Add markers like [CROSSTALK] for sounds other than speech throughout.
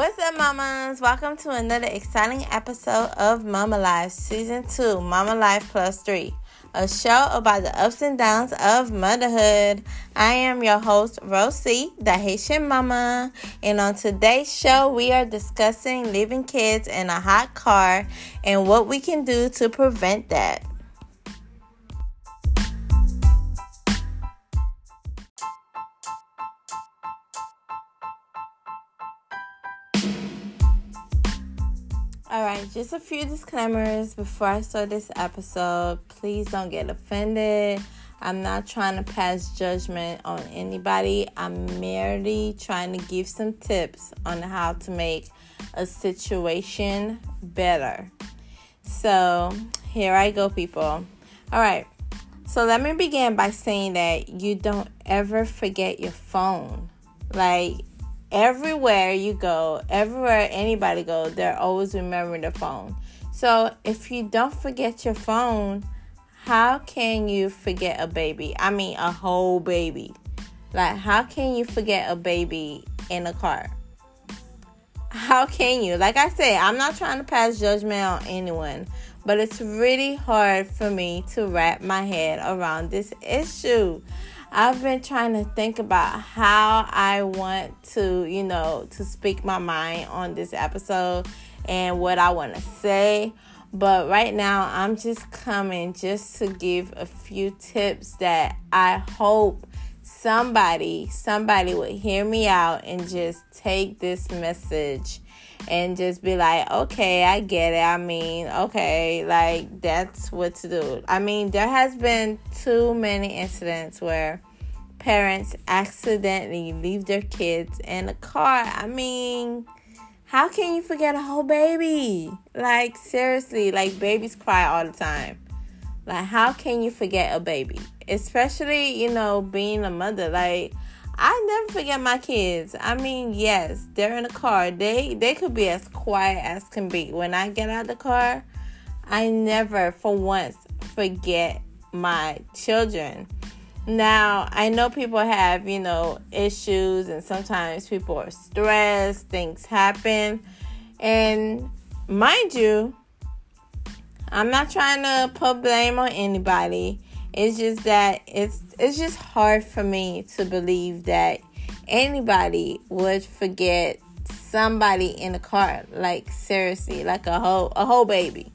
What's up, mamas? Welcome to another exciting episode of Mama Life Season 2, Mama Life Plus 3, a show about the ups and downs of motherhood. I am your host, Rosie, the Haitian mama, and on today's show, we are discussing leaving kids in a hot car and what we can do to prevent that. Just a few disclaimers before I start this episode. Please don't get offended. I'm not trying to pass judgment on anybody. I'm merely trying to give some tips on how to make a situation better. So, here I go, people. All right, so let me begin by saying that you don't ever forget your phone. Like, everywhere you go, everywhere anybody goes, they're always remembering the phone. So if you don't forget your phone, how can you forget a baby? I mean, a whole baby. Like, how can you forget a baby in a car? How can you? Like I said, I'm not trying to pass judgment on anyone, but it's really hard for me to wrap my head around this issue. I've been trying to think about how I want to, you know, to speak my mind on this episode and what I want to say. But right now, I'm just coming just to give a few tips that I hope somebody, somebody would hear me out and just take this message and just be like, okay, I get it. I mean, okay, like that's what to do. I mean, there has been too many incidents where parents accidentally leave their kids in a car. I mean, how can you forget a whole baby? Like seriously, like babies cry all the time. Like how can you forget a baby? Especially, you know, being a mother. Like I never forget my kids. I mean, yes, they're in a car. They they could be as quiet as can be. When I get out of the car, I never for once forget my children. Now, I know people have, you know, issues and sometimes people are stressed, things happen. And mind you, I'm not trying to put blame on anybody. It's just that it's it's just hard for me to believe that anybody would forget somebody in a car. Like seriously, like a whole a whole baby.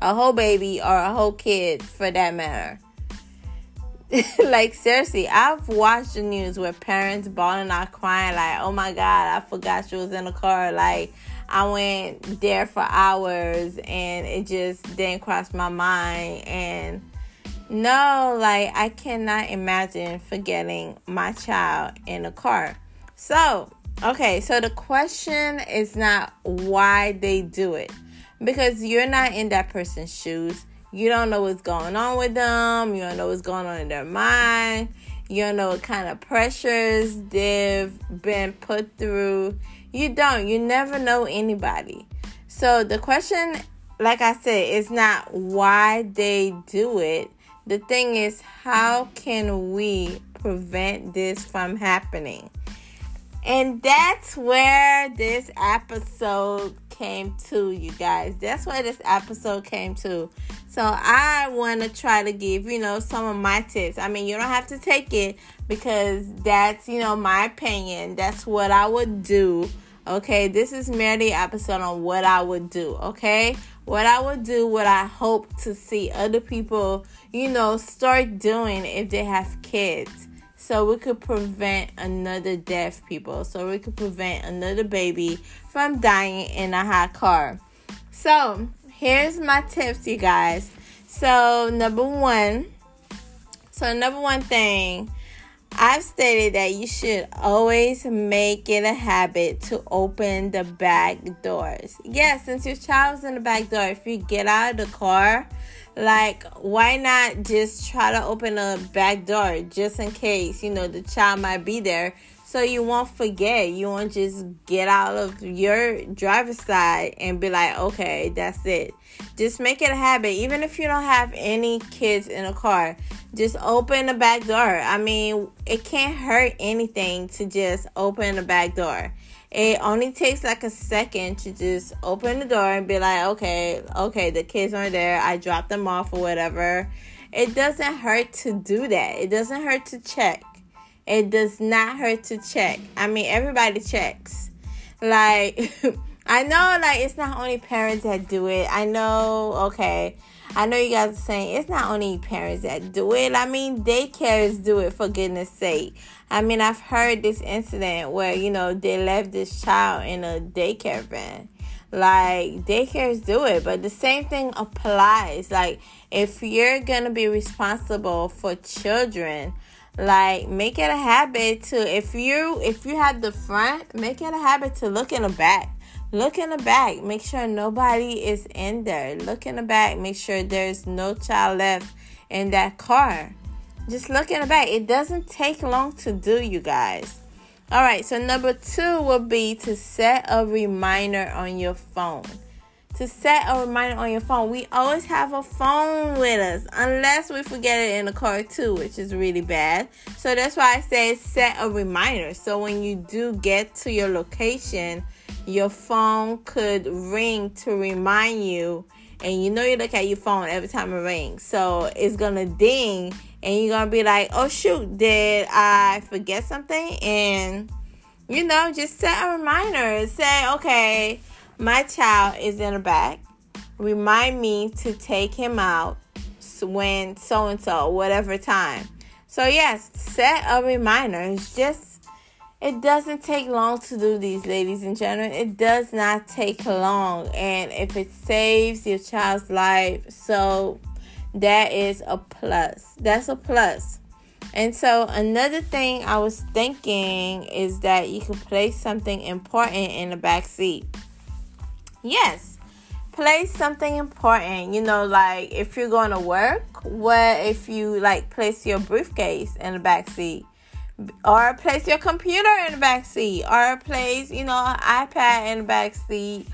A whole baby or a whole kid for that matter. [LAUGHS] like seriously, I've watched the news where parents bawling out crying like, "Oh my god, I forgot she was in the car." Like I went there for hours and it just didn't cross my mind and no, like I cannot imagine forgetting my child in a car. So, okay, so the question is not why they do it because you're not in that person's shoes. You don't know what's going on with them. You don't know what's going on in their mind. You don't know what kind of pressures they've been put through. You don't. You never know anybody. So the question, like I said, is not why they do it the thing is, how can we prevent this from happening? And that's where this episode came to, you guys. That's where this episode came to. So I want to try to give, you know, some of my tips. I mean, you don't have to take it because that's, you know, my opinion. That's what I would do. Okay, this is merely episode on what I would do. Okay, what I would do, what I hope to see other people, you know, start doing if they have kids. So we could prevent another death, people. So we could prevent another baby from dying in a hot car. So here's my tips, you guys. So number one, so number one thing I've stated that you should always make it a habit to open the back doors. Yeah, since your child's in the back door, if you get out of the car, like why not just try to open the back door just in case, you know, the child might be there so you won't forget. You won't just get out of your driver's side and be like, okay, that's it. Just make it a habit. Even if you don't have any kids in a car, just open the back door. I mean, it can't hurt anything to just open the back door. It only takes like a second to just open the door and be like, okay, okay, the kids aren't there. I dropped them off or whatever. It doesn't hurt to do that. It doesn't hurt to check. It does not hurt to check. I mean, everybody checks. Like, [LAUGHS] I know, like, it's not only parents that do it. I know, okay. I know you guys are saying it's not only parents that do it. I mean, daycares do it for goodness sake. I mean, I've heard this incident where, you know, they left this child in a daycare van. Like, daycares do it, but the same thing applies. Like, if you're going to be responsible for children, like make it a habit to if you if you have the front make it a habit to look in the back. Look in the back. Make sure nobody is in there. Look in the back. Make sure there's no child left in that car. Just look in the back. It doesn't take long to do you guys. All right so number two would be to set a reminder on your phone to set a reminder on your phone. We always have a phone with us, unless we forget it in the car too, which is really bad. So that's why I say set a reminder. So when you do get to your location, your phone could ring to remind you. And you know you look at your phone every time it rings. So it's gonna ding and you're gonna be like, oh shoot, did I forget something? And you know, just set a reminder. Say, okay, my child is in the back. Remind me to take him out when so and so, whatever time. So, yes, set a reminder. It's just, it doesn't take long to do these, ladies and gentlemen. It does not take long. And if it saves your child's life, so that is a plus. That's a plus. And so, another thing I was thinking is that you could place something important in the back seat. Yes. Place something important. You know, like if you're going to work, what if you like place your briefcase in the back seat? Or place your computer in the back seat, or place, you know, iPad in the back seat,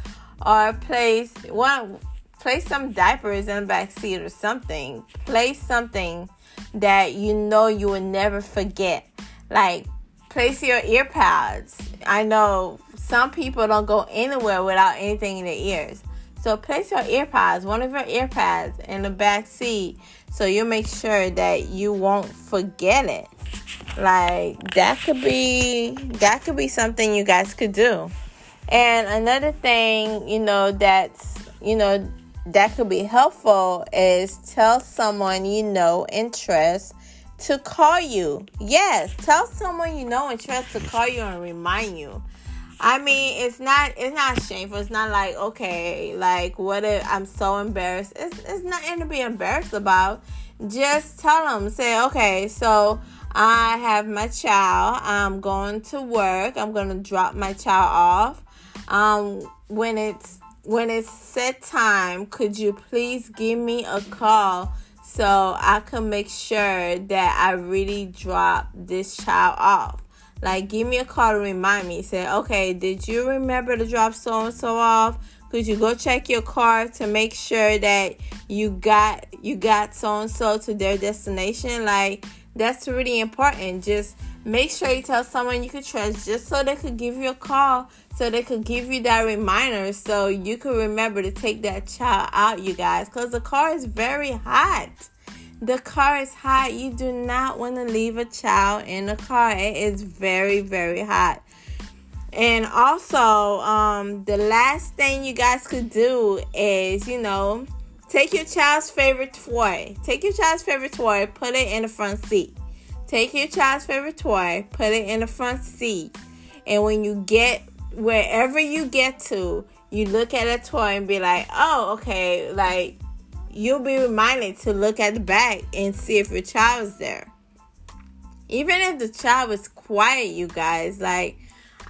or place one place some diapers in the back seat or something. Place something that you know you will never forget. Like place your ear pads. I know some people don't go anywhere without anything in their ears. So place your earpods, one of your earpads in the back seat so you make sure that you won't forget it. Like that could be that could be something you guys could do. And another thing, you know, that's you know that could be helpful is tell someone you know and trust to call you. Yes, tell someone you know and trust to call you and remind you. I mean, it's not it's not shameful. It's not like okay, like what if I'm so embarrassed. It's it's nothing to be embarrassed about. Just tell them, say, okay, so I have my child. I'm going to work. I'm to drop my child off. Um, when it's when it's set time, could you please give me a call so I can make sure that I really drop this child off? Like, give me a call to remind me. Say, okay, did you remember to drop so and so off? Could you go check your car to make sure that you got you got so and so to their destination? Like, that's really important. Just make sure you tell someone you could trust just so they could give you a call so they could give you that reminder so you could remember to take that child out you guys because the car is very hot the car is hot. You do not want to leave a child in the car. It is very, very hot. And also, um, the last thing you guys could do is, you know, take your child's favorite toy. Take your child's favorite toy, put it in the front seat. Take your child's favorite toy, put it in the front seat. And when you get wherever you get to, you look at a toy and be like, oh, okay, like you'll be reminded to look at the back and see if your child is there. Even if the child is quiet, you guys, like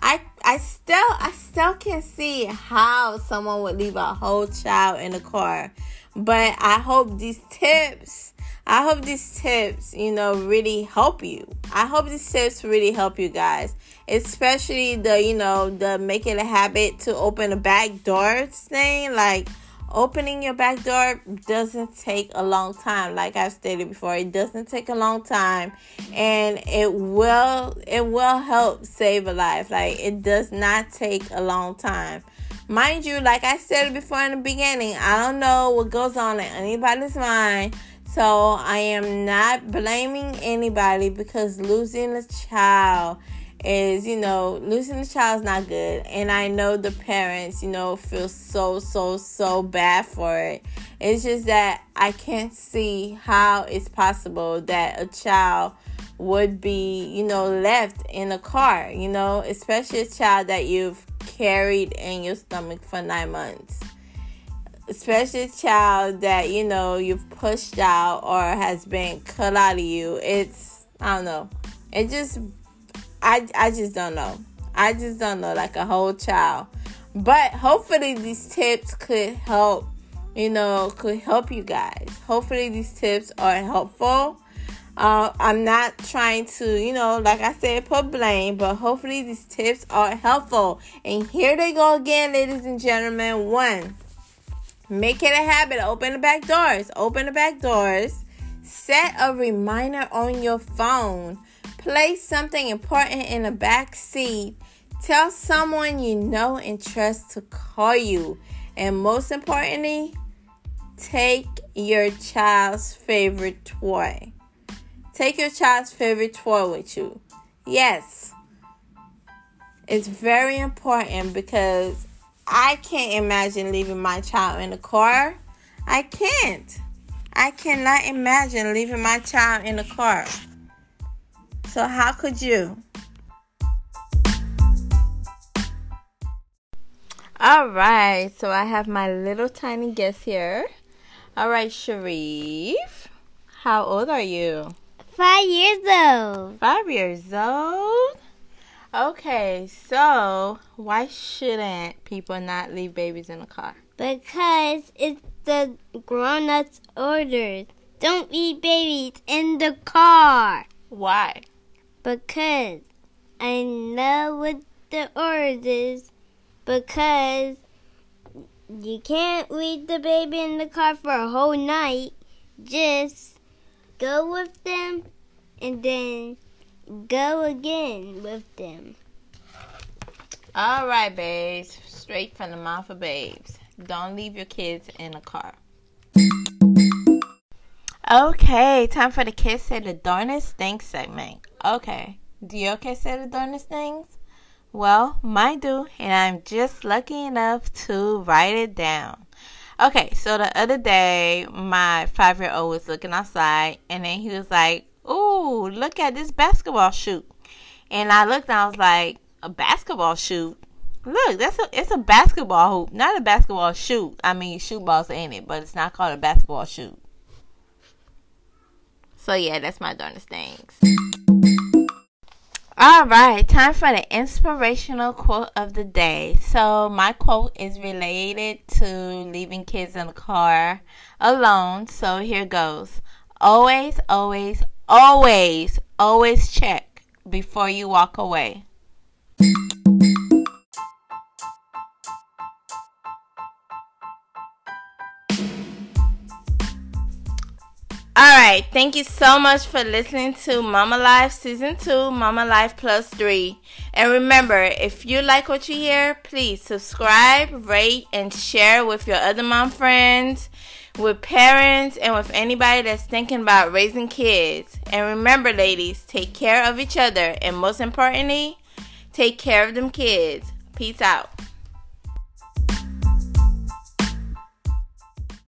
I I still I still can't see how someone would leave a whole child in the car. But I hope these tips I hope these tips, you know, really help you. I hope these tips really help you guys. Especially the, you know, the make it a habit to open the back doors thing. Like, opening your back door doesn't take a long time. Like i've stated before it doesn't take a long time and it will it will help save a life. Like it does not take a long time. Mind you like i said before in the beginning i don't know what goes on in anybody's mind so i am not blaming anybody because losing a child is you know losing the child is not good. And i know the parents you know feel so so so bad for it. It's just that i can't see how it's possible that a child would be you know left in a car you know especially a child that you've carried in your stomach for nine months. Especially a child that you know you've pushed out or has been cut out of you. It's i don't know. It just I, I just don't know. I just don't know, like a whole child. But hopefully, these tips could help, you know, could help you guys. Hopefully, these tips are helpful. Uh, I'm not trying to, you know, like I said, put blame, but hopefully, these tips are helpful. And here they go again, ladies and gentlemen. One, make it a habit. Open the back doors. Open the back doors. Set a reminder on your phone Place something important in the back seat. Tell someone you know and trust to call you. And most importantly, take your child's favorite toy. Take your child's favorite toy with you. Yes, it's very important because I can't imagine leaving my child in the car. I can't. I cannot imagine leaving my child in the car. So, how could you? All right, so I have my little tiny guest here. All right, Sharif, how old are you? Five years old. Five years old? Okay, so why shouldn't people not leave babies in the car? Because it's the grown ups' orders. Don't leave babies in the car. Why? Because I know what the orders is because you can't leave the baby in the car for a whole night. Just go with them and then go again with them. All right, babes. Straight from the mouth of babes. Don't leave your kids in the car. Okay, time for the kids say the darnest things segment. Okay, do your kids say the darnest things? Well, mine do, and I'm just lucky enough to write it down. Okay, so the other day, my five year old was looking outside, and then he was like, Ooh, look at this basketball shoot. And I looked and I was like, A basketball shoot? Look, that's a it's a basketball hoop, not a basketball shoot. I mean, shoot balls in it, but it's not called a basketball shoot. So yeah, that's my darnest things. All right, time for the inspirational quote of the day. So, my quote is related to leaving kids in the car alone. So, here goes. Always, always, always, always check before you walk away. All right, thank you so much for listening to Mama Life Season 2, Mama Life Plus 3. And remember, if you like what you hear, please subscribe, rate, and share with your other mom friends, with parents, and with anybody that's thinking about raising kids. And remember, ladies, take care of each other, and most importantly, take care of them kids. Peace out.